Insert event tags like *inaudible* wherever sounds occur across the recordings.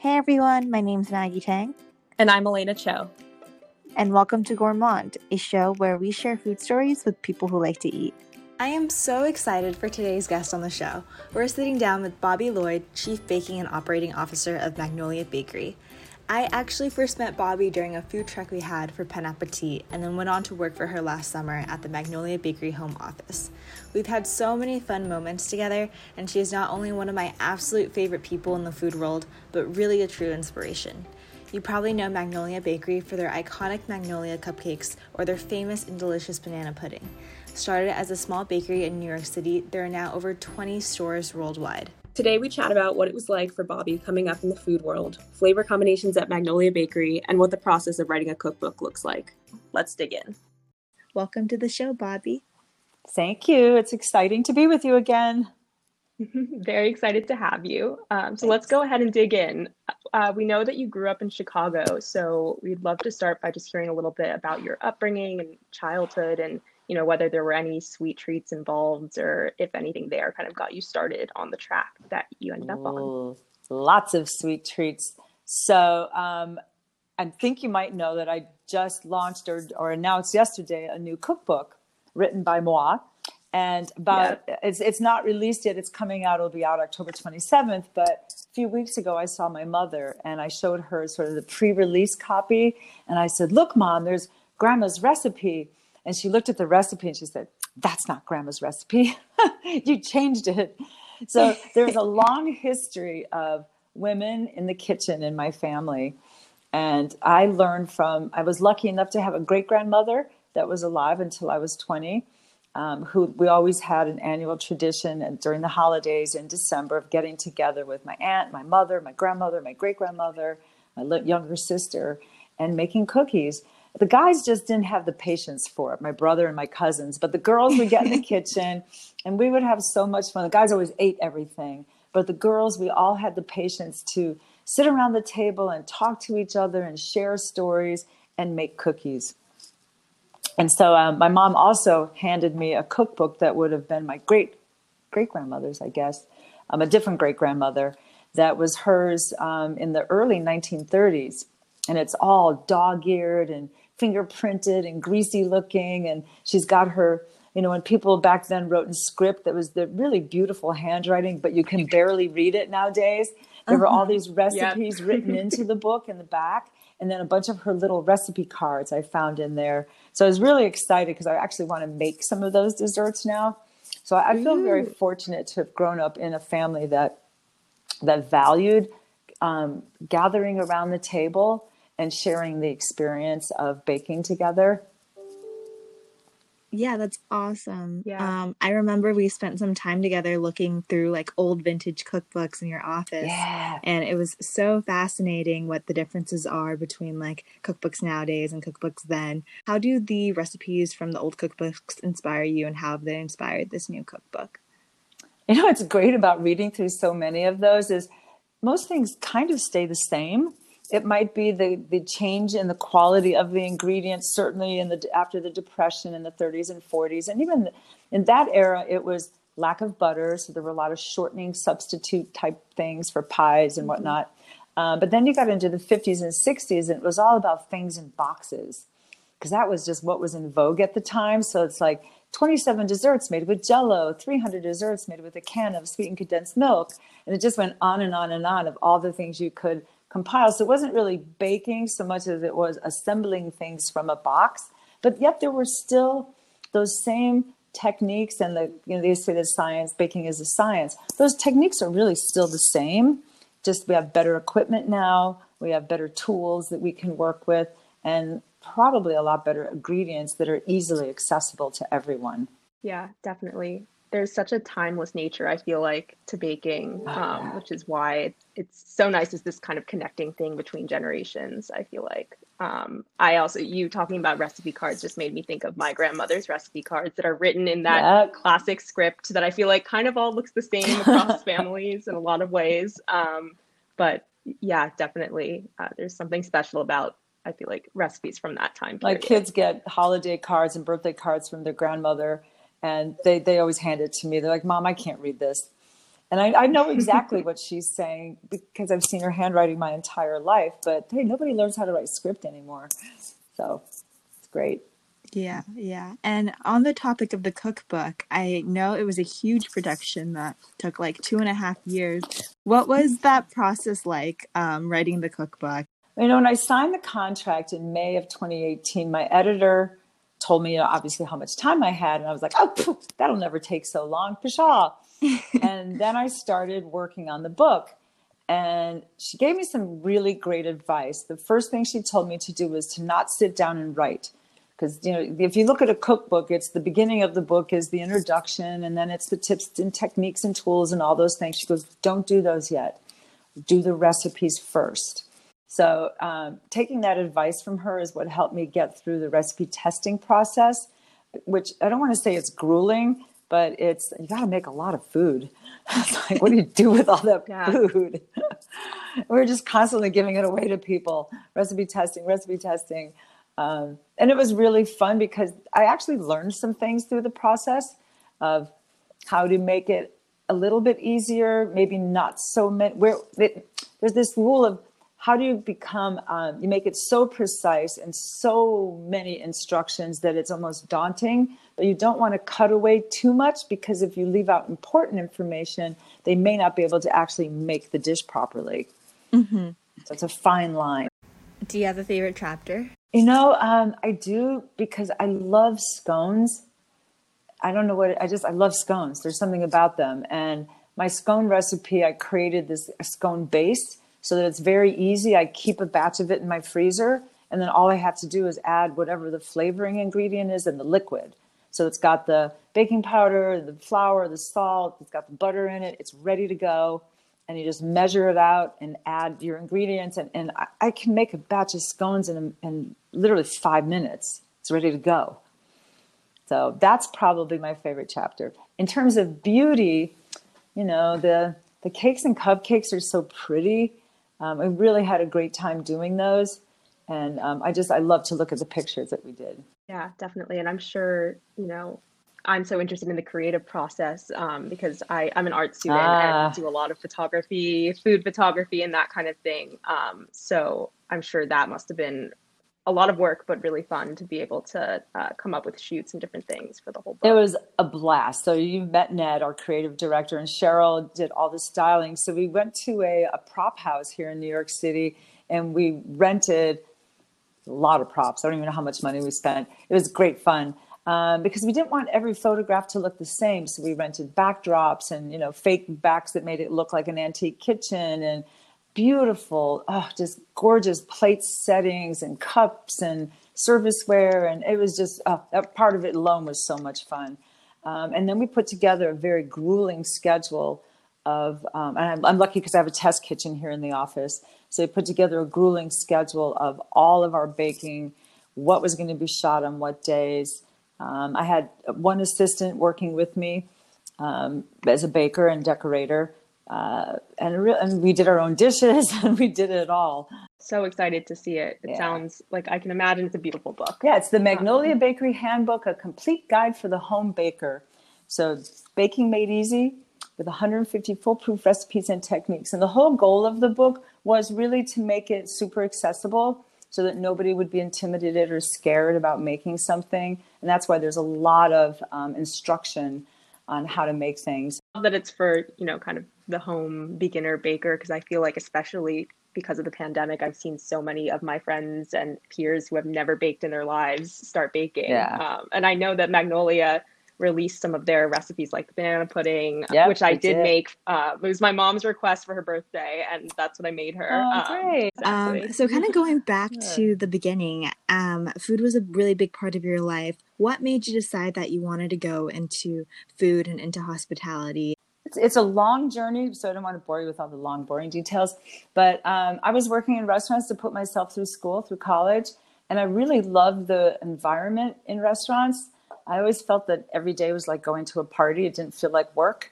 Hey everyone, my name's Maggie Tang. And I'm Elena Cho. And welcome to Gourmand, a show where we share food stories with people who like to eat. I am so excited for today's guest on the show. We're sitting down with Bobbie Lloyd, Chief Baking and Operating Officer of Magnolia Bakery. I actually first met Bobbie during a food truck we had for Penn Appetit and then went on to work for her last summer at the Magnolia Bakery home office. We've had so many fun moments together, and she is not only one of my absolute favorite people in the food world, but really a true inspiration. You probably know Magnolia Bakery for their iconic Magnolia cupcakes or their famous and delicious banana pudding. Started as a small bakery in New York City, there are now over 20 stores worldwide. Today, we chat about what it was like for Bobbie coming up in the food world, flavor combinations at Magnolia Bakery, and what the process of writing a cookbook looks like. Let's dig in. Welcome to the show, Bobbie. Thank you. It's exciting to be with you again. *laughs* Very excited to have you. Um, so let's go ahead and dig in. Uh, we know that you grew up in Chicago, so we'd love to start by just hearing a little bit about your upbringing and childhood and you know whether there were any sweet treats involved or if anything there kind of got you started on the track that you ended up on. Lots of sweet treats. So um, i think you might know that i just launched or, or announced yesterday a new cookbook written by moi. And about yeah. it's, it's not released yet. It's coming out. It'll be out october 27th but a few weeks ago i saw my mother and i showed her sort of the pre-release copy. And i said look mom there's grandma's recipe and she looked at the recipe and she said, That's not grandma's recipe. *laughs* you changed it. So there's a *laughs* long history of women in the kitchen in my family. And I learned from, I was lucky enough to have a great grandmother that was alive until I was 20. Um, who we always had an annual tradition and during the holidays in December of getting together with my aunt, my mother, my grandmother, my great grandmother, my younger sister, and making cookies the guys just didn't have the patience for it my brother and my cousins but the girls would get in the *laughs* kitchen and we would have so much fun. The guys always ate everything but the girls we all had the patience to sit around the table and talk to each other and share stories and make cookies. And so um, my mom also handed me a cookbook that would have been my great great grandmother's i guess um, a different great grandmother that was hers um, in the early 1930s and it's all dog-eared and fingerprinted and greasy looking and she's got her you know when people back then wrote in script that was the really beautiful handwriting but you can barely read it nowadays there were all uh-huh. these recipes yep. written into the book in the back and then a bunch of her little recipe cards i found in there so i was really excited because i actually want to make some of those desserts now so i feel Ooh. very fortunate to have grown up in a family that that valued um, gathering around the table and sharing the experience of baking together. Yeah, that's awesome. Yeah. Um, I remember we spent some time together looking through like old vintage cookbooks in your office. Yeah. And it was so fascinating what the differences are between like cookbooks nowadays and cookbooks then. How do the recipes from the old cookbooks inspire you and how have they inspired this new cookbook? You know, what's great about reading through so many of those is most things kind of stay the same it might be the the change in the quality of the ingredients certainly in the after the depression in the 30s and 40s and even in that era it was lack of butter so there were a lot of shortening substitute type things for pies and mm-hmm. whatnot. Uh, but then you got into the 50s and 60s and it was all about things in boxes because that was just what was in vogue at the time. So it's like 27 desserts made with jello 300 desserts made with a can of sweetened condensed milk and it just went on and on and on of all the things you could compile. So it wasn't really baking so much as it was assembling things from a box. But yet there were still those same techniques and the you know they say that science baking is a science. Those techniques are really still the same. Just we have better equipment now. We have better tools that we can work with and probably a lot better ingredients that are easily accessible to everyone. Yeah definitely there's such a timeless nature I feel like to baking, oh, um, yeah. which is why it's so nice is this kind of connecting thing between generations. I feel like um, I also you talking about recipe cards just made me think of my grandmother's recipe cards that are written in that yep. classic script that I feel like kind of all looks the same across *laughs* families in a lot of ways. Um, but yeah, definitely, uh, there's something special about I feel like recipes from that time. Period. Like kids get holiday cards and birthday cards from their grandmother and they they always hand it to me. They're like, "Mom, I can't read this," And I, I know exactly what she's saying because I've seen her handwriting my entire life. But hey, nobody learns how to write script anymore. So it's great. Yeah, yeah. And on the topic of the cookbook, I know it was a huge production that took like two and a half years. What was that process like um, writing the cookbook? You know, when I signed the contract in May of 2018, my editor told me, obviously how much time I had, and I was like, oh, poof, that'll never take so long, pshaw. *laughs* and then I started working on the book. And she gave me some really great advice. The first thing she told me to do was to not sit down and write because you know if you look at a cookbook it's the beginning of the book is the introduction and then it's the tips and techniques and tools and all those things she goes don't do those yet do the recipes first so um, taking that advice from her is what helped me get through the recipe testing process which i don't want to say it's grueling but it's you got to make a lot of food *laughs* it's like what do you do with all that yeah. food *laughs* we're just constantly giving it away to people recipe testing recipe testing um, and it was really fun because I actually learned some things through the process of how to make it a little bit easier, maybe not so many. Where it, there's this rule of how do you become, um, you make it so precise and so many instructions that it's almost daunting, but you don't want to cut away too much because if you leave out important information, they may not be able to actually make the dish properly. Mm-hmm. So it's a fine line. Do you have a favorite chapter? You know, um, I do because I love scones. I don't know what I just I love scones. There's something about them, and my scone recipe I created this scone base so that it's very easy. I keep a batch of it in my freezer, and then all I have to do is add whatever the flavoring ingredient is and the liquid. So it's got the baking powder, the flour, the salt. It's got the butter in it. It's ready to go and you just measure it out and add your ingredients. And, and I, I can make a batch of scones in, in literally five minutes. It's ready to go. So that's probably my favorite chapter. In terms of beauty, you know, the, the cakes and cupcakes are so pretty. Um, I really had a great time doing those. And um, I just, I love to look at the pictures that we did. Yeah, definitely. And I'm sure, you know, I'm so interested in the creative process um, because I, I'm an art student ah. and do a lot of photography, food photography, and that kind of thing. Um, so I'm sure that must have been a lot of work, but really fun to be able to uh, come up with shoots and different things for the whole book. It was a blast. So you met Ned, our creative director, and Cheryl did all the styling. So we went to a, a prop house here in New York City and we rented a lot of props. I don't even know how much money we spent. It was great fun um, because we didn't want every photograph to look the same. So we rented backdrops and you know fake backs that made it look like an antique kitchen and beautiful, oh, just gorgeous plate settings and cups and serviceware, and it was just uh, that part of it alone was so much fun. Um, and then we put together a very grueling schedule of, um, and I'm, I'm lucky because I have a test kitchen here in the office. So we put together a grueling schedule of all of our baking, what was going to be shot on what days, um, I had one assistant working with me um, as a baker and decorator, uh, and, re- and we did our own dishes *laughs* and we did it all. So excited to see it. It yeah. sounds like I can imagine it's a beautiful book. Yeah, it's the Magnolia Bakery Handbook, a complete guide for the home baker. So, baking made easy with 150 foolproof recipes and techniques. And the whole goal of the book was really to make it super accessible so that nobody would be intimidated or scared about making something. And that's why there's a lot of um, instruction on how to make things. That it's for, you know, kind of the home beginner baker, because I feel like, especially because of the pandemic, I've seen so many of my friends and peers who have never baked in their lives start baking. Yeah. Um, and I know that Magnolia released some of their recipes like the banana pudding yep, which i did, did, make uh, it was my mom's request for her birthday and that's what i made her oh, um, great. Exactly. Um, so kind of going back yeah. *laughs* to the beginning um, food was a really big part of your life what made you decide that you wanted to go into food and into hospitality it's, it's a long journey, so I don't want to bore you with all the long, boring details. But um, I was working in restaurants to put myself through school, through college, and I really loved the environment in restaurants. I always felt that every day was like going to a party. It didn't feel like work.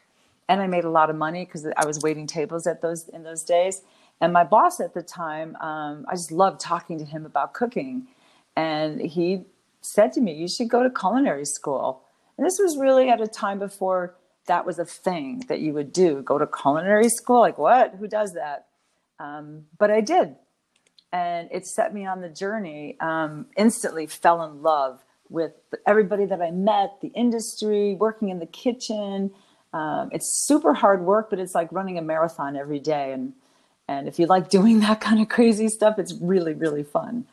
And I made a lot of money because I was waiting tables at those in those days. And my boss at the time, um, I just loved talking to him about cooking. And he said to me, You should go to culinary school. And this was really at a time before that was a thing that you would do. Go to culinary school? Like what? Who does that? Um, but I did, and it set me on the journey. Um, instantly fell in love with everybody that I met, the industry, working in the kitchen. Um, it's super hard work, but it's like running a marathon every day. And and if you like doing *laughs* that kind of crazy stuff, it's really really fun.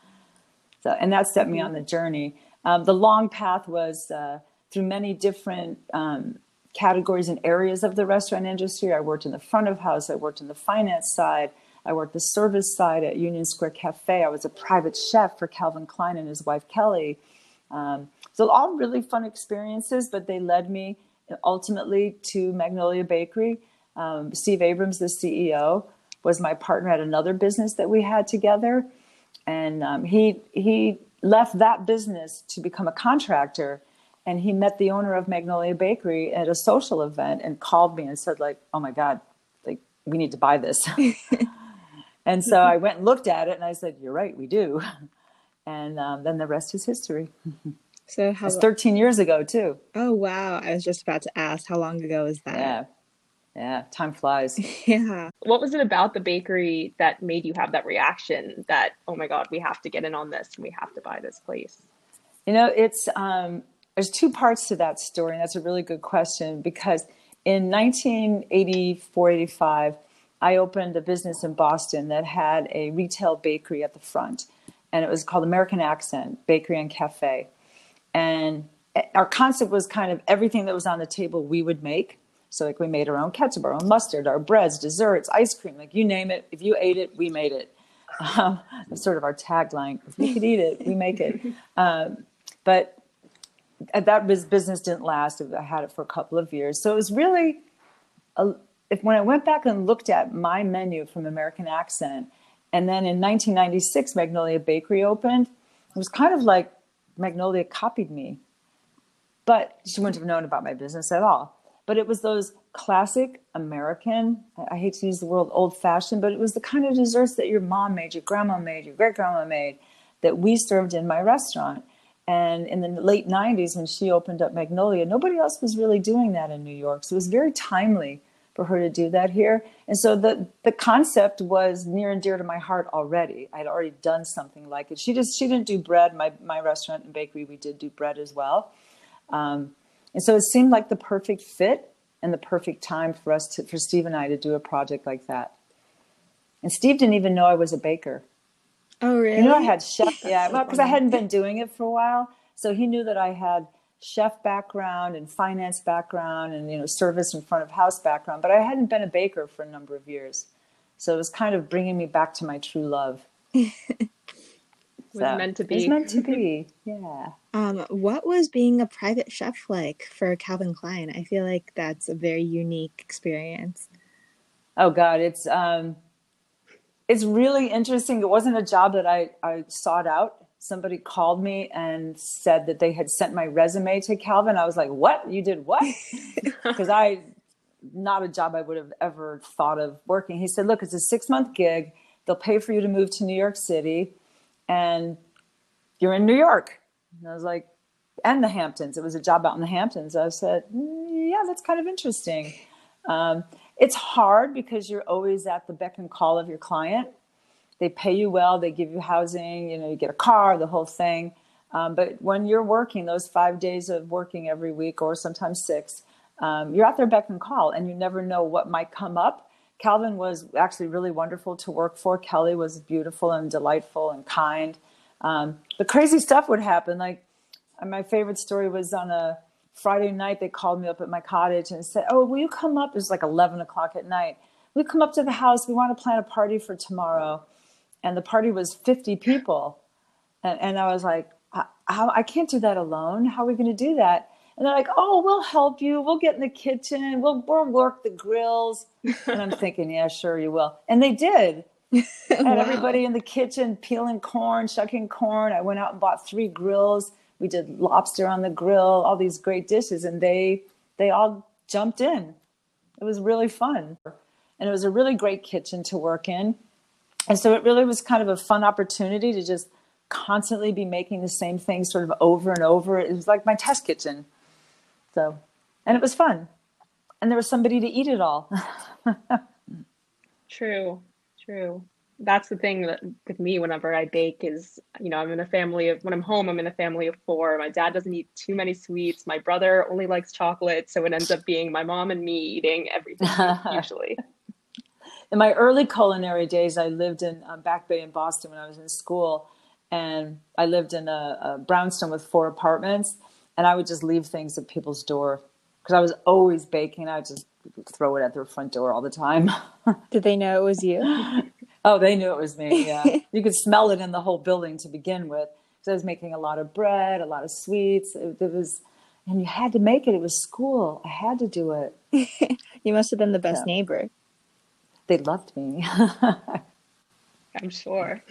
So and that set me on the journey. Um, the long path was uh, through many different um, categories and areas of the restaurant industry. I worked in the front of house. I worked in the finance side. I worked the service side at Union Square Cafe. I was a private chef for Calvin Klein and his wife Kelly. Um, so all really fun experiences, but they led me ultimately to Magnolia Bakery. Um, Steve Abrams, the CEO, was my partner at another business that we had together, and um, he he left that business to become a contractor. And he met the owner of Magnolia Bakery at a social event and called me and said, like, "Oh my God, like we need to buy this." *laughs* and so I went and looked at it, and I said, "You're right, we do." and um, then the rest is history. So how? It's 13 years ago too. Oh wow! I was just about to ask, how long ago is that? Yeah, yeah. Time flies. *laughs* yeah. What was it about the bakery that made you have that reaction? That oh my god, we have to get in on this and we have to buy this place. You know, it's um, there's two parts to that story, and that's a really good question because in 1984, 85, I opened a business in Boston that had a retail bakery at the front and it was called American Accent Bakery and Cafe. And our concept was kind of everything that was on the table we would make. So like we made our own ketchup, our own mustard, our breads, desserts, ice cream, like you name it. If you ate it, we made it. *laughs* Um, sort of our tagline. If you could eat it, we make it. Um, but Uh, that business didn't last. I had it for a couple of years. So it was really, a, if when I went back and looked at my menu from American Accent, and then in 1996, Magnolia Bakery opened. It was kind of like Magnolia copied me, but she wouldn't have known about my business at all. But it was those classic American, I hate to use the word old fashioned, but it was the kind of desserts that your mom made, your grandma made, your great grandma made, that we served in my restaurant. And in the late 90s, when she opened up Magnolia, nobody else was really doing that in New York. So it was very timely for her to do that here. And so the the concept was near and dear to my heart already. I'd already done something like it. She just she didn't do bread. My my restaurant and bakery we did do bread as well. Um, and so it seemed like the perfect fit and the perfect time for us to for Steve and I to do a project like that. And Steve didn't even know I was a baker. Oh really? You know I had chef *laughs* yeah, because I hadn't been doing it for a while. So he knew that I had chef background and finance background and you know service in front of house background, but I hadn't been a baker for a number of years, so it was kind of bringing me back to my true love. *laughs* was so, meant to be. It's meant to be. *laughs* Yeah. Um, what was being a private chef like for Calvin Klein? I feel like that's a very unique experience. Oh God, it's um, it's really interesting. It wasn't a job that I I sought out somebody called me and said that they had sent my resume to Calvin. I was like, "What? You did what?" *laughs* Because I, not a job I would have ever thought of working. He said, "Look, it's a six month gig. They'll pay for you to move to New York City, and you're in New York." And I was like, "And the Hamptons." It was a job out in the Hamptons. I said, mm, "Yeah, that's kind of interesting." Um, it's hard because you're always at the beck and call of your client they pay you well, they give you housing, you know, you get a car, the whole thing. Um, but when you're working those five days of working every week, or sometimes six, um, you're out there beck and call, and you never know what might come up. Calvin was actually really wonderful to work for. Kelly was beautiful and delightful and kind. Um, the crazy stuff would happen. Like my favorite story was on a Friday night. They called me up at my cottage and said, "Oh, will you come up?" It was like 11 o'clock at night. We come up to the house. We want to plan a party for tomorrow and the party was 50 people. And, and I was like, how, I can't do that alone. How are we going to do that? And they're like, oh, we'll help you. We'll get in the kitchen. We'll, we'll work the grills. And I'm thinking, yeah, sure, you will. And they did. *laughs* wow. And everybody in the kitchen peeling corn, shucking corn. I went out and bought three grills. We did lobster on the grill, all these great dishes, and they they all jumped in. It was really fun. And it was a really great kitchen to work in and so it really was kind of a fun opportunity to just constantly be making the same thing sort of over and over. It was like my test kitchen. So, and it was fun. and there was somebody to eat it all. *laughs* true, true. That's the thing that with me whenever I bake is, you know, I'm in a family of when I'm home, I'm in a family of four. My dad doesn't eat too many sweets. My brother only likes chocolate, so it ends up being my mom and me eating everything *laughs* usually. In my early culinary days, I lived in um, Back Bay in Boston when I was in school, and I lived in a, a brownstone with four apartments, and I would just leave things at people's door because I was always baking. I would just throw it at their front door all the time. *laughs* Did they know it was you? *laughs* oh, they knew it was me. Yeah, *laughs* you could smell it in the whole building to begin with. So I was making a lot of bread, a lot of sweets. It, it was, and you had to make it. It was school. I had to do it. *laughs* you must have been the best yeah. neighbor. They loved me. *laughs* I'm sure.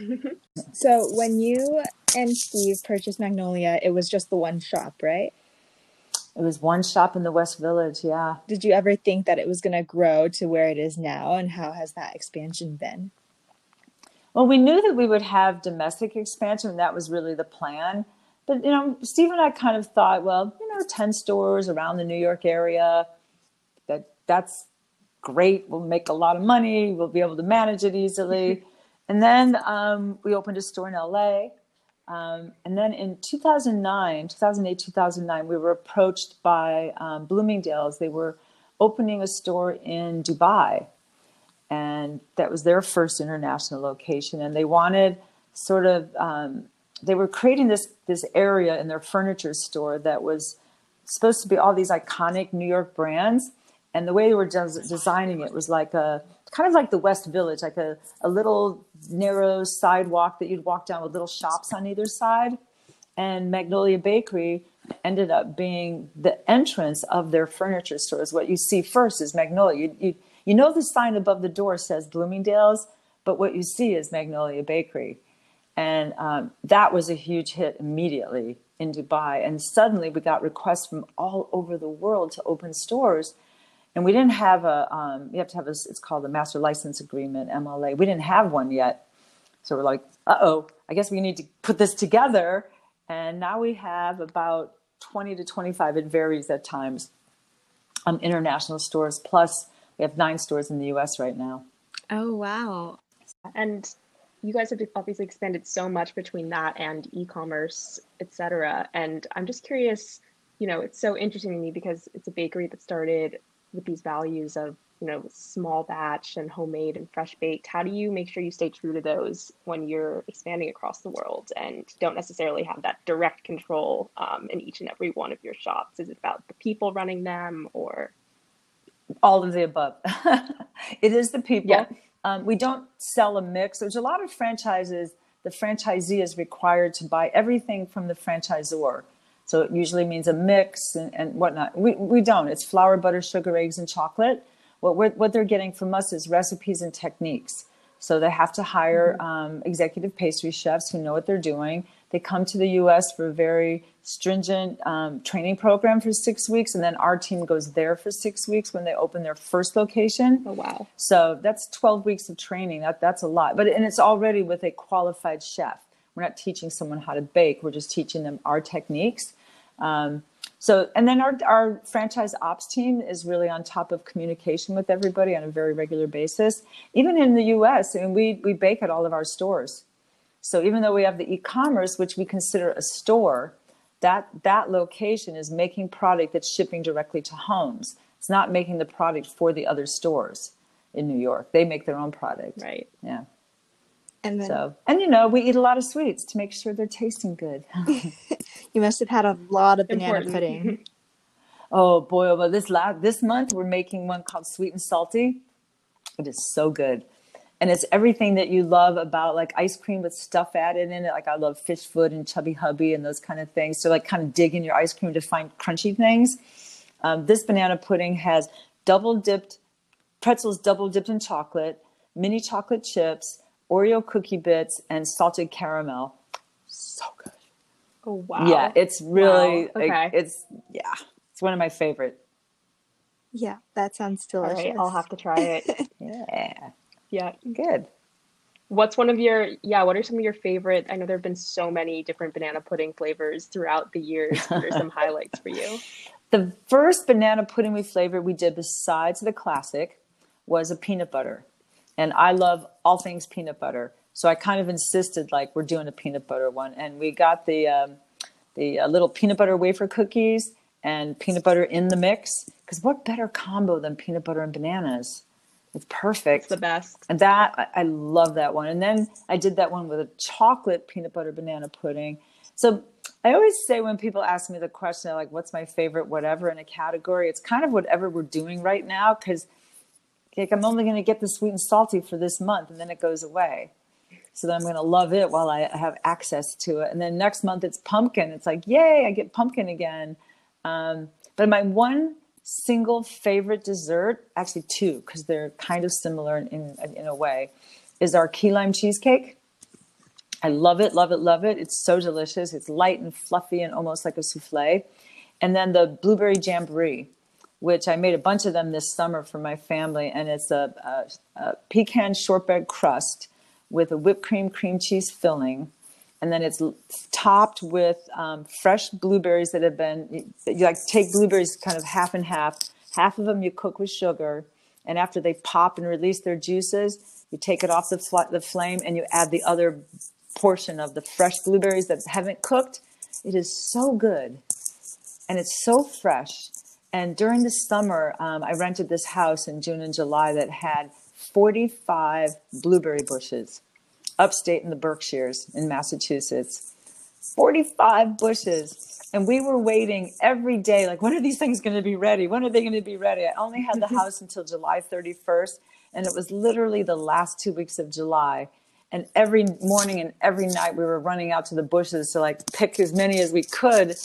so when you and Steve purchased Magnolia, it was just the one shop, right? It was one shop in the West Village, yeah. Did you ever think that it was going to grow to where it is now, and how has that expansion been? Well, we knew that we would have domestic expansion, and that was really the plan. But you know, Steve and I kind of thought, well, you know, ten stores around the New York area, that that's great. We'll make a lot of money. We'll be able to manage it easily. *laughs* and then um, we opened a store in LA um, and then in 2009, 2008, 2009, we were approached by um, Bloomingdale's. They were opening a store in Dubai, and that was their first international location. And they wanted sort of, um, they were creating this this area in their furniture store that was supposed to be all these iconic New York brands. And the way they were des- designing it was like a kind of like the West Village, like a, a little narrow sidewalk that you'd walk down with little shops on either side. And Magnolia Bakery ended up being the entrance of their furniture stores. What you see first is Magnolia. You, you, you know the sign above the door says Bloomingdale's, but what you see is Magnolia Bakery. And um, that was a huge hit immediately in Dubai. And suddenly we got requests from all over the world to open stores and we didn't have a um, you have to have a it's called a master license agreement mla we didn't have one yet so we're like uh-oh i guess we need to put this together and now we have about 20 to 25 it varies at times um, international stores plus we have nine stores in the us right now. Oh wow. And you guys have obviously expanded so much between that and e-commerce etc and i'm just curious you know it's so interesting to me because it's a bakery that started with these values of you know small batch and homemade and fresh baked. How do you make sure you stay true to those when you're expanding across the world and don't necessarily have that direct control um, in each and every one of your shops? Is it about the people running them or all of the above *laughs* it is the people yeah. um, we don't sell a mix there's a lot of franchises the franchisee is required to buy everything from the franchisor so it usually means a mix and, and whatnot. We, we don't. It's flour, butter, sugar, eggs, and chocolate. What, we're, what they're getting from us is recipes and techniques. So they have to hire mm-hmm. um, executive pastry chefs who know what they're doing. They come to the U.S. for a very stringent um, training program for six weeks, and then our team goes there for six weeks when they open their first location. Oh wow! So that's twelve weeks of training. That that's a lot, but and it's already with a qualified chef. We're not teaching someone how to bake. We're just teaching them our techniques. Um, so, and then our, our franchise ops team is really on top of communication with everybody on a very regular basis. Even in the US, and we, we bake at all of our stores. So even though we have the e-commerce, which we consider a store, that, that location is making product that's shipping directly to homes. It's not making the product for the other stores in New York. They make their own product. Right. Yeah. And then, so, and you know, we eat a lot of sweets to make sure they're tasting good. *laughs* you must have had a lot of banana Important. pudding. *laughs* oh boy, oh, well this last this month we're making one called Sweet and Salty. It is so good. And it's everything that you love about like ice cream with stuff added in it. Like I love Phish Food and chubby hubby and those kind of things. So like kind of dig in your ice cream to find crunchy things. Um, this banana pudding has double dipped pretzels, double dipped in chocolate, mini chocolate chips, Oreo cookie bits, and salted caramel. So good. Oh wow! Yeah, it's really wow. okay. Like, it's yeah, it's one of my favorite. Yeah, that sounds delicious. All right, I'll have to try it. *laughs* yeah. Yeah. Good. What's one of your yeah? What are some of your favorite? I know there have been so many different banana pudding flavors throughout the years. What are some *laughs* highlights for you? the first banana pudding we flavored we did besides the classic was a peanut butter. And I love all things peanut butter. So I kind of insisted like we're doing a peanut butter one. And we got the um, the uh, little peanut butter wafer cookies and peanut butter in the mix. Because what better combo than peanut butter and bananas? It's perfect. It's the best. And that I, I love that one. And then I did that one with a chocolate peanut butter banana pudding. So I always say when people ask me the question, like, what's my favorite whatever in a category? It's kind of whatever we're doing right now because like, I'm only going to get the sweet and salty for this month and then it goes away. So then I'm going to love it while I have access to it. And then next month it's pumpkin. It's like, yay, I get pumpkin again. Um, but my one single favorite dessert, actually two, because they're kind of similar in, in, in a way, is our key lime cheesecake. I love it, love it, love it. It's so delicious. It's light and fluffy and almost like a souffle. And then the blueberry jamboree, which I made a bunch of them this summer for my family. And it's a, a, a pecan shortbread crust with a whipped cream cream cheese filling. And then it's topped with um, fresh blueberries that have been, you like take blueberries kind of half and half. Half of them you cook with sugar. And after they pop and release their juices, you take it off the, fl- the flame and you add the other portion of the fresh blueberries that haven't cooked. It is so good. And it's so fresh. And during the summer, um, I rented this house in June and July that had 45 blueberry bushes upstate in the Berkshires in Massachusetts. 45 bushes. And we were waiting every day, like, when are these things going to be ready? When are they going to be ready? I only had the *laughs* house until July 31st, and it was literally the last two weeks of July. And every morning and every night, we were running out to the bushes to like pick as many as we could.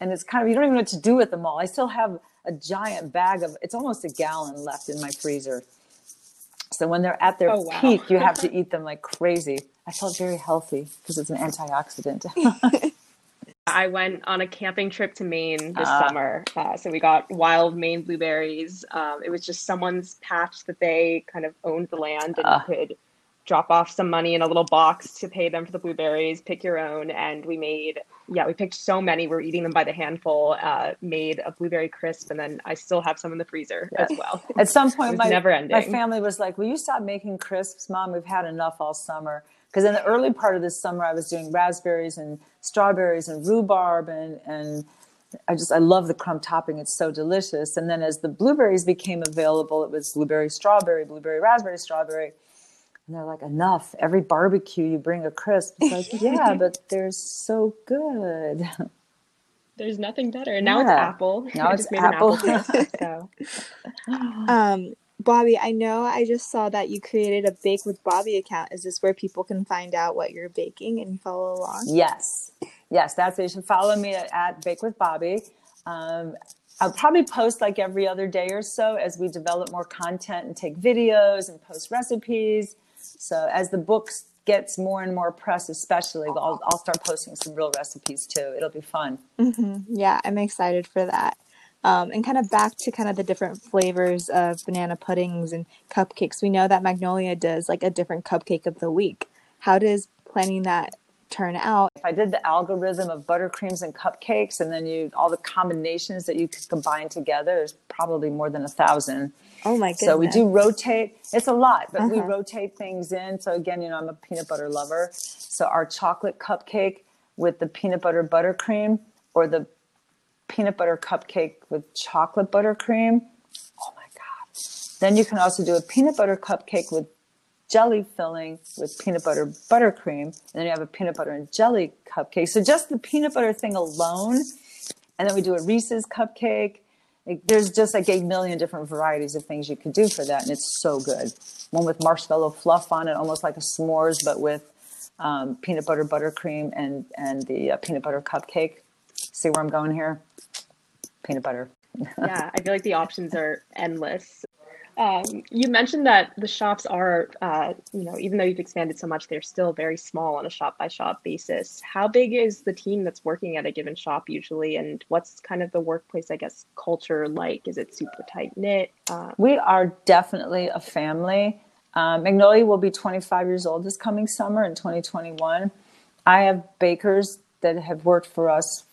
And it's kind of, you don't even know what to do with them all. I still have a giant bag of, it's almost a gallon left in my freezer. So when they're at their Oh, wow. peak, you have to *laughs* eat them like crazy. I felt very healthy because it's an antioxidant. *laughs* *laughs* I went on a camping trip to Maine this Ah. summer. Uh, so we got wild Maine blueberries. Um, it was just someone's patch that they kind of owned the land and you could drop off some money in a little box to pay them for the blueberries, pick your own. And we made, yeah, we picked so many. We're eating them by the handful, uh, made a blueberry crisp. And then I still have some in the freezer Yeah. as well. At some point, my, never my family was like, Will you stop making crisps, mom? We've had enough all summer. Because in the early part of this summer, I was doing raspberries and strawberries and rhubarb, and, and I just, I love the crumb topping. It's so delicious. And then as the blueberries became available, it was blueberry, strawberry, blueberry, raspberry, strawberry. And they're like, enough. Every barbecue, you bring a crisp. It's like, *laughs* yeah, but they're so good. There's nothing better. And now it's apple. *laughs* Now I it's just made apple. an apple *laughs* so. Um, Bobbie, I know I just saw that you created a Bake with Bobbie account. Is this where people can find out what you're baking and follow along? Yes, yes, that's it. You should follow me at, at Bake with Bobbie. Um, I'll probably post like every other day or so as we develop more content and take videos and post recipes. So as the books gets more and more press, especially, I'll, I'll start posting some real recipes too. It'll be fun. Yeah, I'm excited for that. Um, and kind of back to kind of the different flavors of banana puddings and cupcakes. We know that Magnolia does like a different cupcake of the week. How does planning that turn out? If I did the algorithm of buttercreams and cupcakes, and then you all the combinations that you could combine together, there's probably more than a thousand. Oh my goodness. So we do rotate. It's a lot, but we Uh-huh. rotate things in. So again, you know, I'm a peanut butter lover. So our chocolate cupcake with the peanut butter buttercream or the peanut butter cupcake with chocolate buttercream. Oh my God. Then you can also do a peanut butter cupcake with jelly filling with peanut butter buttercream. And then you have a peanut butter and jelly cupcake. So just the peanut butter thing alone. And then we do a Reese's cupcake. Like, there's just like a million different varieties of things you could do for that. And it's so good. One with marshmallow fluff on it, almost like a s'mores, but with um, peanut butter buttercream and, and the uh, peanut butter cupcake. See where I'm going here? Peanut butter. *laughs* yeah, I feel like the options are endless. Um, you mentioned that the shops are, uh, you know, even though you've expanded so much, they're still very small on a shop by shop basis. How big is the team that's working at a given shop usually, and what's kind of the workplace, I guess, culture like? Is it super tight knit? Um, We are definitely a family. Um, Magnolia will be 25 years old this coming summer in 2021. I have bakers that have worked for us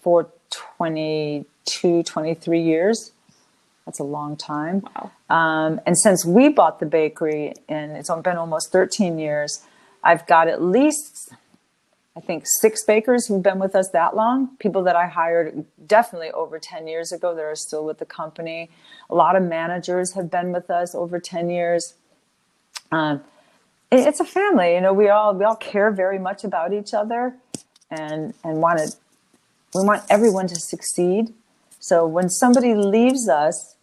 for 22, 23 years. That's a long time. Wow. Um, and since we bought the bakery, and it's been almost 13 years, I've got at least, I think, six bakers who've been with us that long. People that I hired definitely over 10 years ago that are still with the company. A lot of managers have been with us over 10 years. Um, it, it's a family, you know. We all we all care very much about each other, and and want to. We want everyone to succeed. So when somebody leaves us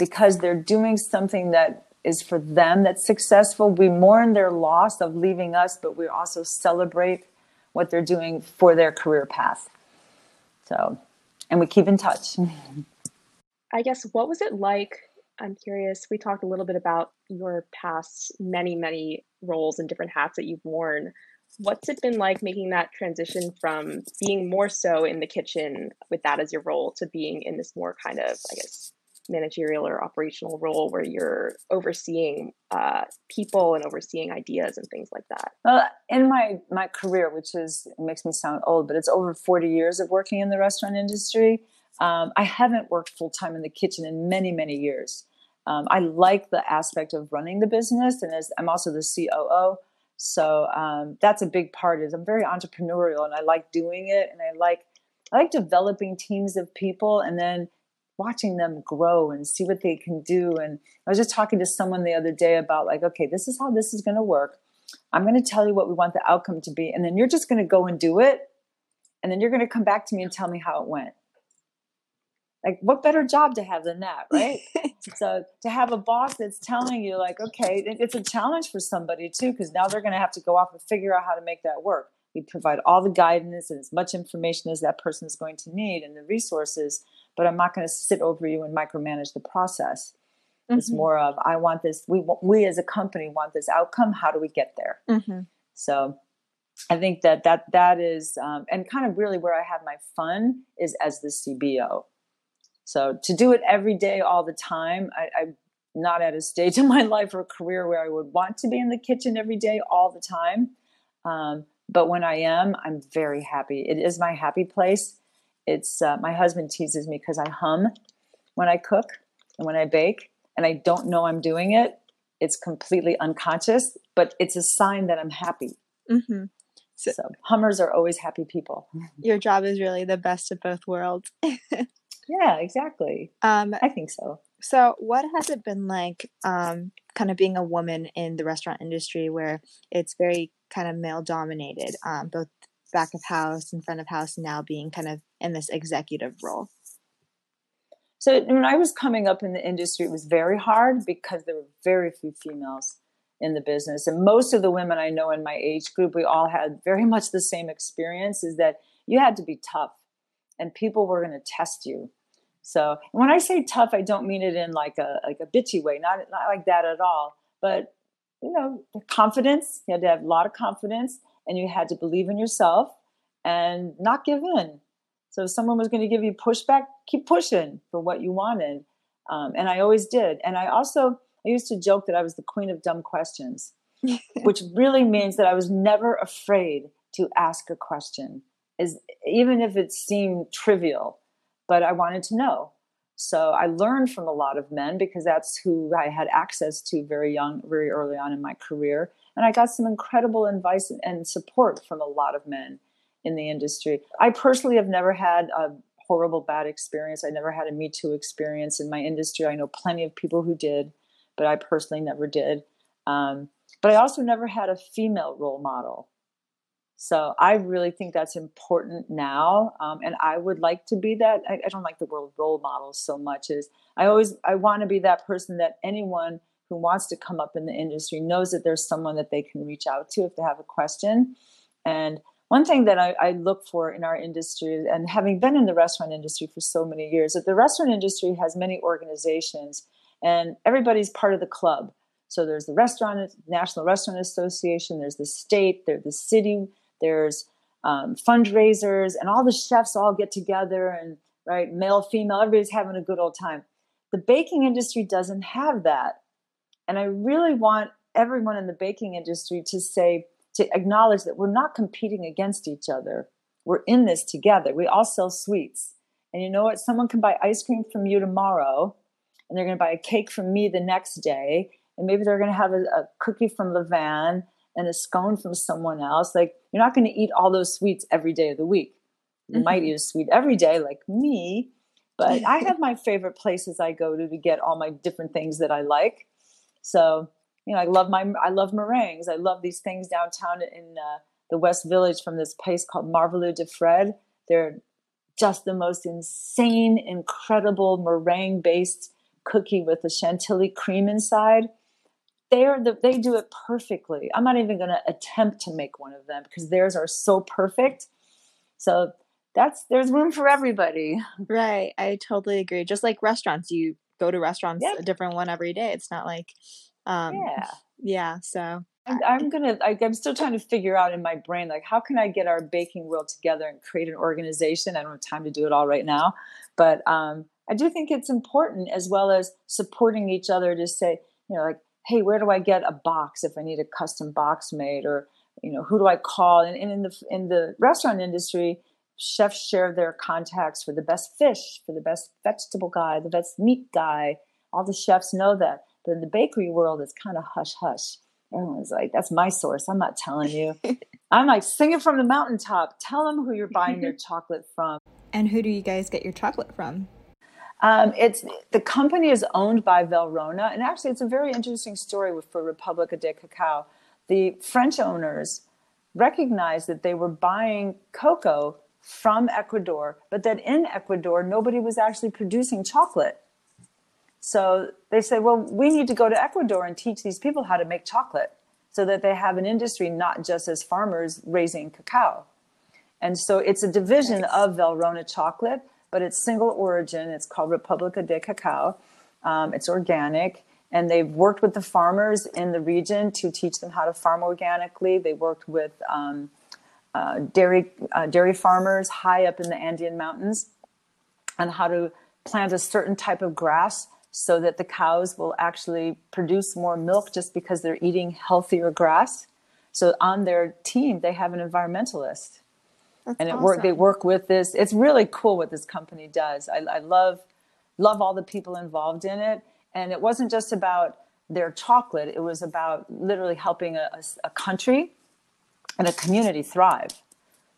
because they're doing something that is for them that's successful, we mourn their loss of leaving us, but we also celebrate what they're doing for their career path. So, and we keep in touch. *laughs* I guess what was it like? I'm curious. We talked a little bit about your past many, many roles and different hats that you've worn. What's it been like making that transition from being more so in the kitchen with that as your role to being in this more kind of, I guess, managerial or operational role where you're overseeing uh, people and overseeing ideas and things like that? Well, in my my career, which is makes me sound old, but it's over 40 years of working in the restaurant industry. Um, I haven't worked full time in the kitchen in many many years. Um, I like the aspect of running the business, and as I'm also the COO, so um, that's a big part. Is I'm very entrepreneurial, and I like doing it, and I like I like developing teams of people, and then watching them grow and see what they can do. And I was just talking to someone the other day about like, okay, this is how this is going to work. I'm going to tell you what we want the outcome to be, and then you're just going to go and do it, and then you're going to come back to me and tell me how it went like what better job to have than that *laughs* right so to have a boss that's telling you like okay it's a challenge for somebody too because now they're going to have to go off and figure out how to make that work we provide all the guidance and as much information as that person is going to need and the resources but i'm not going to sit over you and micromanage the process mm-hmm. it's more of i want this we we as a company want this outcome how do we get there mm-hmm. so I think that that that is, um, and kind of really where I have my fun is as the CBO. So to do it every day, all the time, I, I'm not at a stage *laughs* in my life or career where I would want to be in the kitchen every day, all the time. Um, but when I am, I'm very happy. It is my happy place. It's uh, my husband teases me because I hum when I cook and when I bake, and I don't know I'm doing it. It's completely unconscious, but it's a sign that I'm happy. Mm-hmm. So, so, hummers are always happy people. *laughs* Your job is really the best of both worlds. *laughs* Yeah, exactly. Um, I think so. So, what has it been like, um, kind of being a woman in the restaurant industry, where it's very kind of male dominated, um, both back of house and front of house, now being kind of in this executive role? So, when I was coming up in the industry, it was very hard because there were very few females in the business, and most of the women I know in my age group, we all had very much the same experience: is that you had to be tough, and people were going to test you so when I say tough, I don't mean it in like a like a bitchy way, not not like that at all. But you know, confidence. You had to have a lot of confidence, and you had to believe in yourself and not give in. So if someone was going to give you pushback, keep pushing for what you wanted. Um, and I always did. And I also I used to joke that I was the queen of dumb questions, *laughs* which really means that I was never afraid to ask a question, is even if it seemed trivial but I wanted to know. So I learned from a lot of men because that's who I had access to very young, very early on in my career. And I got some incredible advice and support from a lot of men in the industry. I personally have never had a horrible, bad experience. I never had a Me Too experience in my industry. I know plenty of people who did, but I personally never did. Um, but I also never had a female role model. So I really think that's important now, um, and I would like to be that. I, I, don't like the word role model so much. Is I always I want to be that person that anyone who wants to come up in the industry knows that there's someone that they can reach out to if they have a question. And one thing that I, I look for in our industry, and having been in the restaurant industry for so many years, that the restaurant industry has many organizations, and everybody's part of the club. So there's the restaurant National Restaurant Association, there's the state, there's the city there's um, fundraisers, and all the chefs all get together and right, male, female, everybody's having a good old time. The baking industry doesn't have that. And I really want everyone in the baking industry to say, to acknowledge that we're not competing against each other. We're in this together. We all sell sweets. And you know what? Someone can buy ice cream from you tomorrow, and they're going to buy a cake from me the next day, and maybe they're going to have a, a cookie from Levain and a scone from someone else. Like you're not going to eat all those sweets every day of the week. You mm-hmm. might eat a sweet every day, like me, but I *laughs* have my favorite places I go to to get all my different things that I like. So you know, I love my I love meringues. I love these things downtown in uh, the West Village from this place called Merveilleux de Fred. They're just the most insane, incredible meringue based cookie with the chantilly cream inside. They are the, they do it perfectly. I'm not even going to attempt to make one of them because theirs are so perfect. So that's there's room for everybody. Right. I totally agree. Just like restaurants, you go to restaurants yep. a different one every day. It's not like um yeah. Yeah, so I'm gonna. I, am still trying to figure out in my brain, like, how can I get our baking world together and create an organization? I don't have time to do it all right now, but um, I do think it's important as well as supporting each other to say, you know, like, hey, where do I get a box if I need a custom box made, or you know, who do I call? And, and in the in the restaurant industry, chefs share their contacts for the best fish, for the best vegetable guy, the best meat guy. All the chefs know that, but in the bakery world, it's kind of hush hush Everyone's like, that's my source. I'm not telling you. *laughs* I'm like, sing it from the mountaintop. Tell them who you're buying your *laughs* chocolate from. And who do you guys get your chocolate from? Um, it's the company is owned by Valrhona, and actually, it's a very interesting story for Republica de Cacao. The French owners recognized that they were buying cocoa from Ecuador, but that in Ecuador nobody was actually producing chocolate. So they said, well, we need to go to Ecuador and teach these people how to make chocolate so that they have an industry not just as farmers raising cacao. And so it's a division nice. of Valrhona chocolate, but it's single origin. It's called Republica de Cacao. Um, it's organic. And they've worked with the farmers in the region to teach them how to farm organically. They worked with um, uh, dairy, uh, dairy farmers high up in the Andean mountains on how to plant a certain type of grass so that the cows will actually produce more milk just because they're eating healthier grass. So on their team, they have an environmentalist. That's and it awesome. work. They work with this. It's really cool what this company does. I, I love love all the people involved in it. And it wasn't just about their chocolate. It was about literally helping a, a, a country and a community thrive.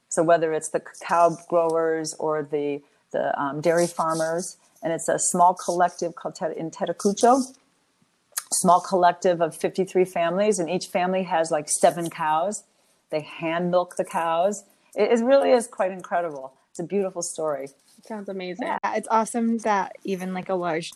So whether it's the cacao growers or the the um, dairy farmers, and it's a small collective called in Tetacucho. Small collective of 53 families, and each family has like seven cows. They hand milk the cows. It, it really is quite incredible. It's a beautiful story. Sounds amazing. Yeah, it's awesome that even like a large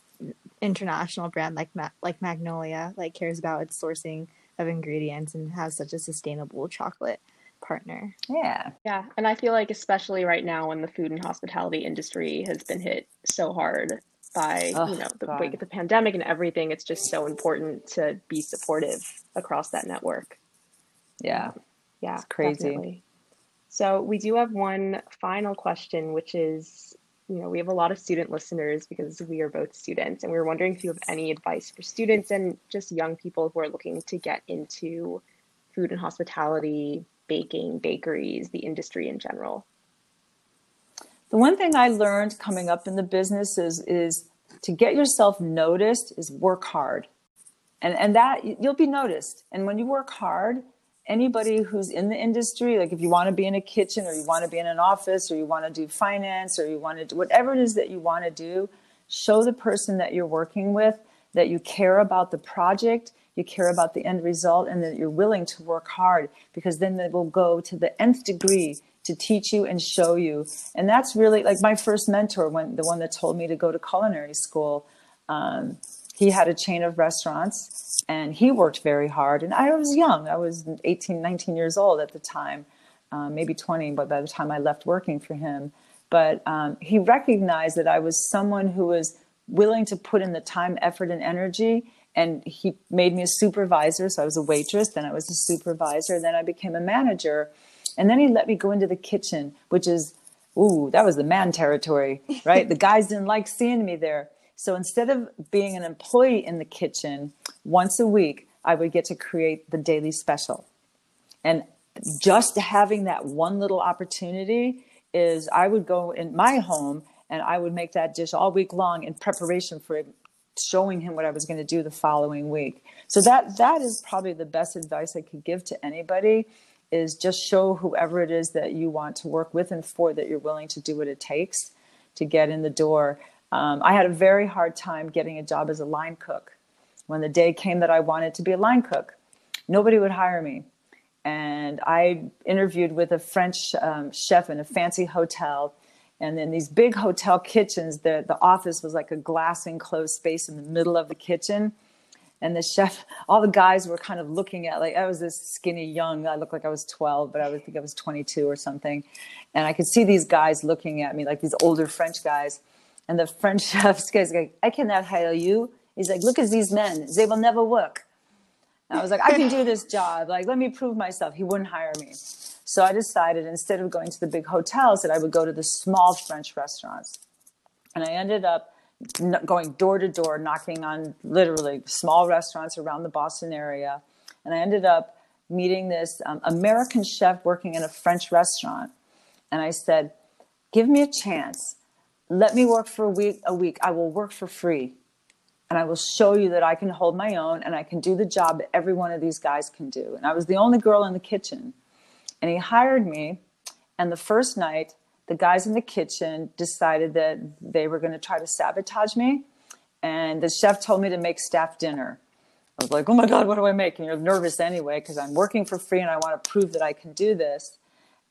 international brand like Ma- like Magnolia like cares about its sourcing of ingredients and has such a sustainable chocolate partner. Yeah. Yeah. And I feel like, especially right now when the food and hospitality industry has been hit so hard by, oh, you know, the wake of the pandemic and everything, it's just so important to be supportive across that network. Yeah. Yeah. It's crazy. Definitely. So we do have one final question, which is you know, we have a lot of student listeners because we are both students, and we were wondering if you have any advice for students and just young people who are looking to get into food and hospitality, baking, bakeries, the industry in general? The one thing I learned coming up in the business is, is to get yourself noticed is work hard. And, and that you'll be noticed. And when you work hard, anybody who's in the industry, like if you want to be in a kitchen or you want to be in an office or you want to do finance or you want to do whatever it is that you want to do, show the person that you're working with that you care about the project you care about the end result, and that you're willing to work hard because then they will go to the nth degree to teach you and show you. And that's really like my first mentor, when the one that told me to go to culinary school. Um, he had a chain of restaurants and he worked very hard. And I was young, I was 18, 19 years old at the time, um, maybe 20, but by the time I left working for him. But um, he recognized that I was someone who was willing to put in the time, effort, and energy and he made me a supervisor. So I was a waitress, then I was a supervisor, then I became a manager. And then he let me go into the kitchen, which is, ooh, that was the man territory, right? *laughs* the guys didn't like seeing me there. So instead of being an employee in the kitchen once a week, I would get to create the daily special. And just having that one little opportunity is I would go in my home and I would make that dish all week long in preparation for showing him what I was going to do the following week. So that that is probably the best advice I could give to anybody is just show whoever it is that you want to work with and for that you're willing to do what it takes to get in the door. Um, I had a very hard time getting a job as a line cook. When the day came that I wanted to be a line cook, nobody would hire me. And I interviewed with a French um, chef in a fancy hotel and then these big hotel kitchens the, the office was like a glass enclosed space in the middle of the kitchen and the chef *laughs* all the guys were kind of looking at like i was this skinny young i looked like i was 12 but i would think i was 22 or something and i could see these guys looking at me like these older french guys and the french *laughs* chef's guy's like i cannot hire you he's like look at these men they will never work and i was like i can do this job like let me prove myself he wouldn't hire me so I decided instead of going to the big hotels that I would go to the small French restaurants. And I ended up going door to door, knocking on literally small restaurants around the Boston area. And I ended up meeting this um, American chef working in a French restaurant. And I said, Give me a chance. Let me work for a week. A week. I will work for free. And I will show you that I can hold my own and I can do the job that every one of these guys can do. And I was the only girl in the kitchen. And he hired me. And the first night, the guys in the kitchen decided that they were going to try to sabotage me. And the chef told me to make staff dinner. I was like, oh my God, what do I make? And you're nervous anyway, because I'm working for free and I want to prove that I can do this.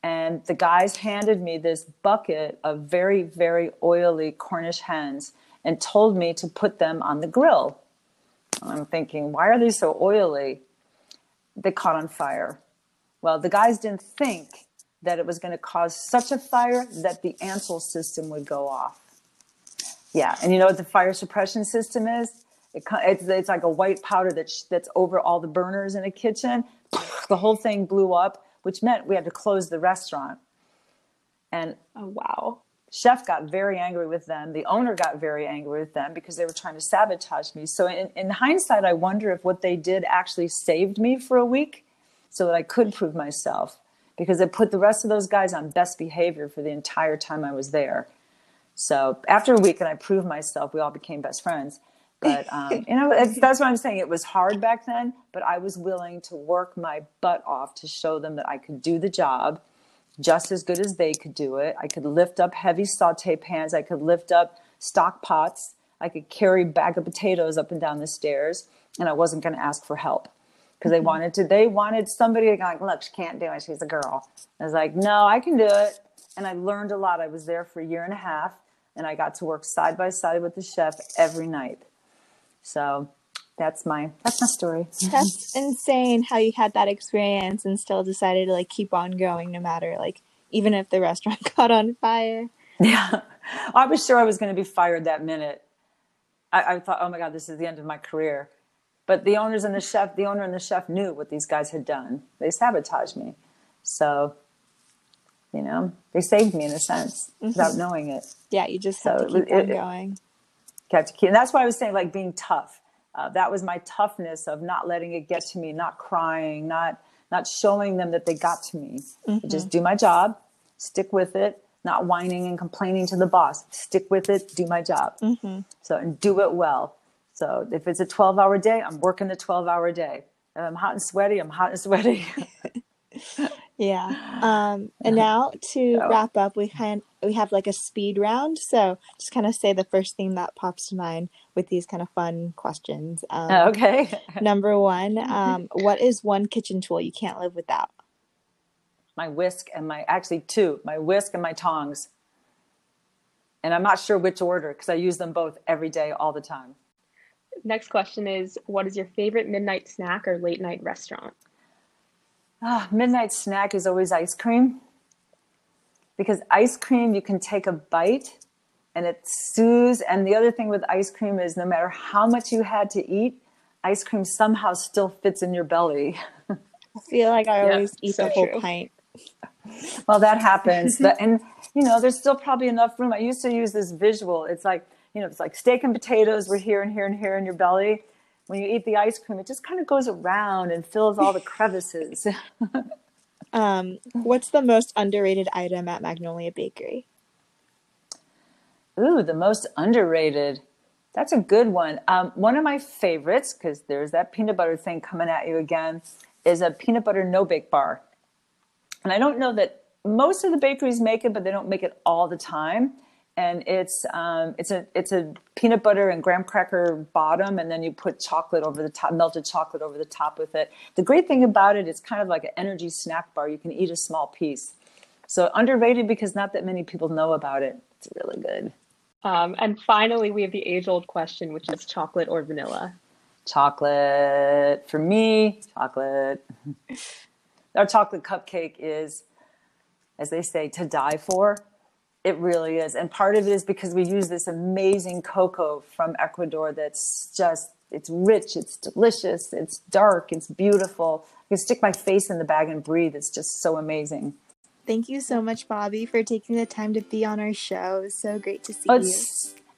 And the guys handed me this bucket of very, very oily Cornish hens and told me to put them on the grill. I'm thinking, why are they so oily? They caught on fire. Well, the guys didn't think that it was going to cause such a fire that the Ansul system would go off. Yeah, and you know what the fire suppression system is? It, it's, it's like a white powder that's, that's over all the burners in a kitchen. The whole thing blew up, which meant we had to close the restaurant. And oh, wow. Chef got very angry with them. The owner got very angry with them because they were trying to sabotage me. So, in, in hindsight, I wonder if what they did actually saved me for a week so that I could prove myself because it put the rest of those guys on best behavior for the entire time I was there. So after a week and I proved myself, we all became best friends. But *laughs* um, you know, that's what I'm saying. It was hard back then, but I was willing to work my butt off to show them that I could do the job just as good as they could do it. I could lift up heavy saute pans. I could lift up stock pots. I could carry a bag of potatoes up and down the stairs, and I wasn't going to ask for help because they mm-hmm. wanted to they wanted somebody to go like look she can't do it she's a girl i was like no i can do it and i learned a lot i was there for a year and a half and i got to work side by side with the chef every night so that's my that's my story that's insane how you had that experience and still decided to like keep on going no matter like even if the restaurant *laughs* caught on fire yeah i was sure i was going to be fired that minute I, I thought oh my god this is the end of my career but the owners and the chef, the owner and the chef knew what these guys had done. They sabotaged me. So, you know, they saved me in a sense mm-hmm. without knowing it. Yeah, you just so have to keep it, on going. Kept keep, and that's why I was saying like being tough. Uh, that was my toughness of not letting it get to me, not crying, not not showing them that they got to me. Mm-hmm. Just do my job, stick with it, not whining and complaining to the boss. Stick with it, do my job. Mm-hmm. So and do it well. So if it's a 12 hour day, I'm working the 12 hour day. If I'm hot and sweaty, I'm hot and sweaty. *laughs* yeah. *sighs* Um, and now to so. wrap up, we kind we have like a speed round. So just kind of say the first thing that pops to mind with these kind of fun questions. Um, okay. number one, *laughs* um, what is one kitchen tool you can't live without? My whisk and my actually two, my whisk and my tongs. And I'm not sure which order because I use them both every day, all the time next question is what is your favorite midnight snack or late night restaurant? Ah, midnight snack is always ice cream. Because ice cream, you can take a bite and it soothes. And the other thing with ice cream is no matter how much you had to eat, ice cream somehow still fits in your belly. I feel like I *laughs* always eat so the whole true. pint. Well, that happens. *laughs* but, and, you know, there's still probably enough room. I used to use this visual. It's like you know, it's like steak and potatoes were here and here and here in your belly. When you eat the ice cream, it just kind of goes around and fills all the crevices. *laughs* um, what's the most underrated item at Magnolia Bakery? Ooh, the most underrated. That's a good one. Um, one of my favorites, because there's that peanut butter thing coming at you again, is a peanut butter no bake bar. And I don't know that most of the bakeries make it, but they don't make it all the time. And it's um, it's a it's a peanut butter and graham cracker bottom, and then you put chocolate over the top, melted chocolate over the top with it. The great thing about it, it's kind of like an energy snack bar. You can eat a small piece. So underrated because not that many people know about it. It's really good. Um, and finally, we have the age old question, which is chocolate or vanilla? Chocolate. For me, chocolate. *laughs* Our chocolate cupcake is, as they say, to die for. It really is. And part of it is because we use this amazing cocoa from Ecuador that's just, it's rich, it's delicious, it's dark, it's beautiful. I can stick my face in the bag and breathe. It's just so amazing. Thank you so much, Bobbie, for taking the time to be on our show. It was so great to see oh, you.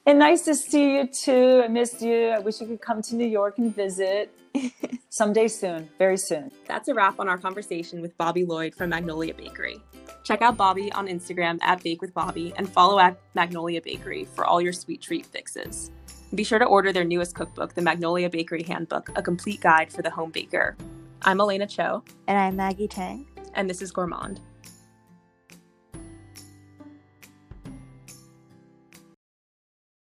And nice to see you too. I missed you. I wish you could come to New York and visit *laughs* someday soon, very soon. That's a wrap on our conversation with Bobbie Lloyd from Magnolia Bakery. Check out Bobbie on Instagram at Bake with Bobbie and follow at Magnolia Bakery for all your sweet treat fixes. Be sure to order their newest cookbook, the Magnolia Bakery Handbook, a complete guide for the home baker. I'm Elena Cho. And I'm Maggie Tang. And this is Gourmand.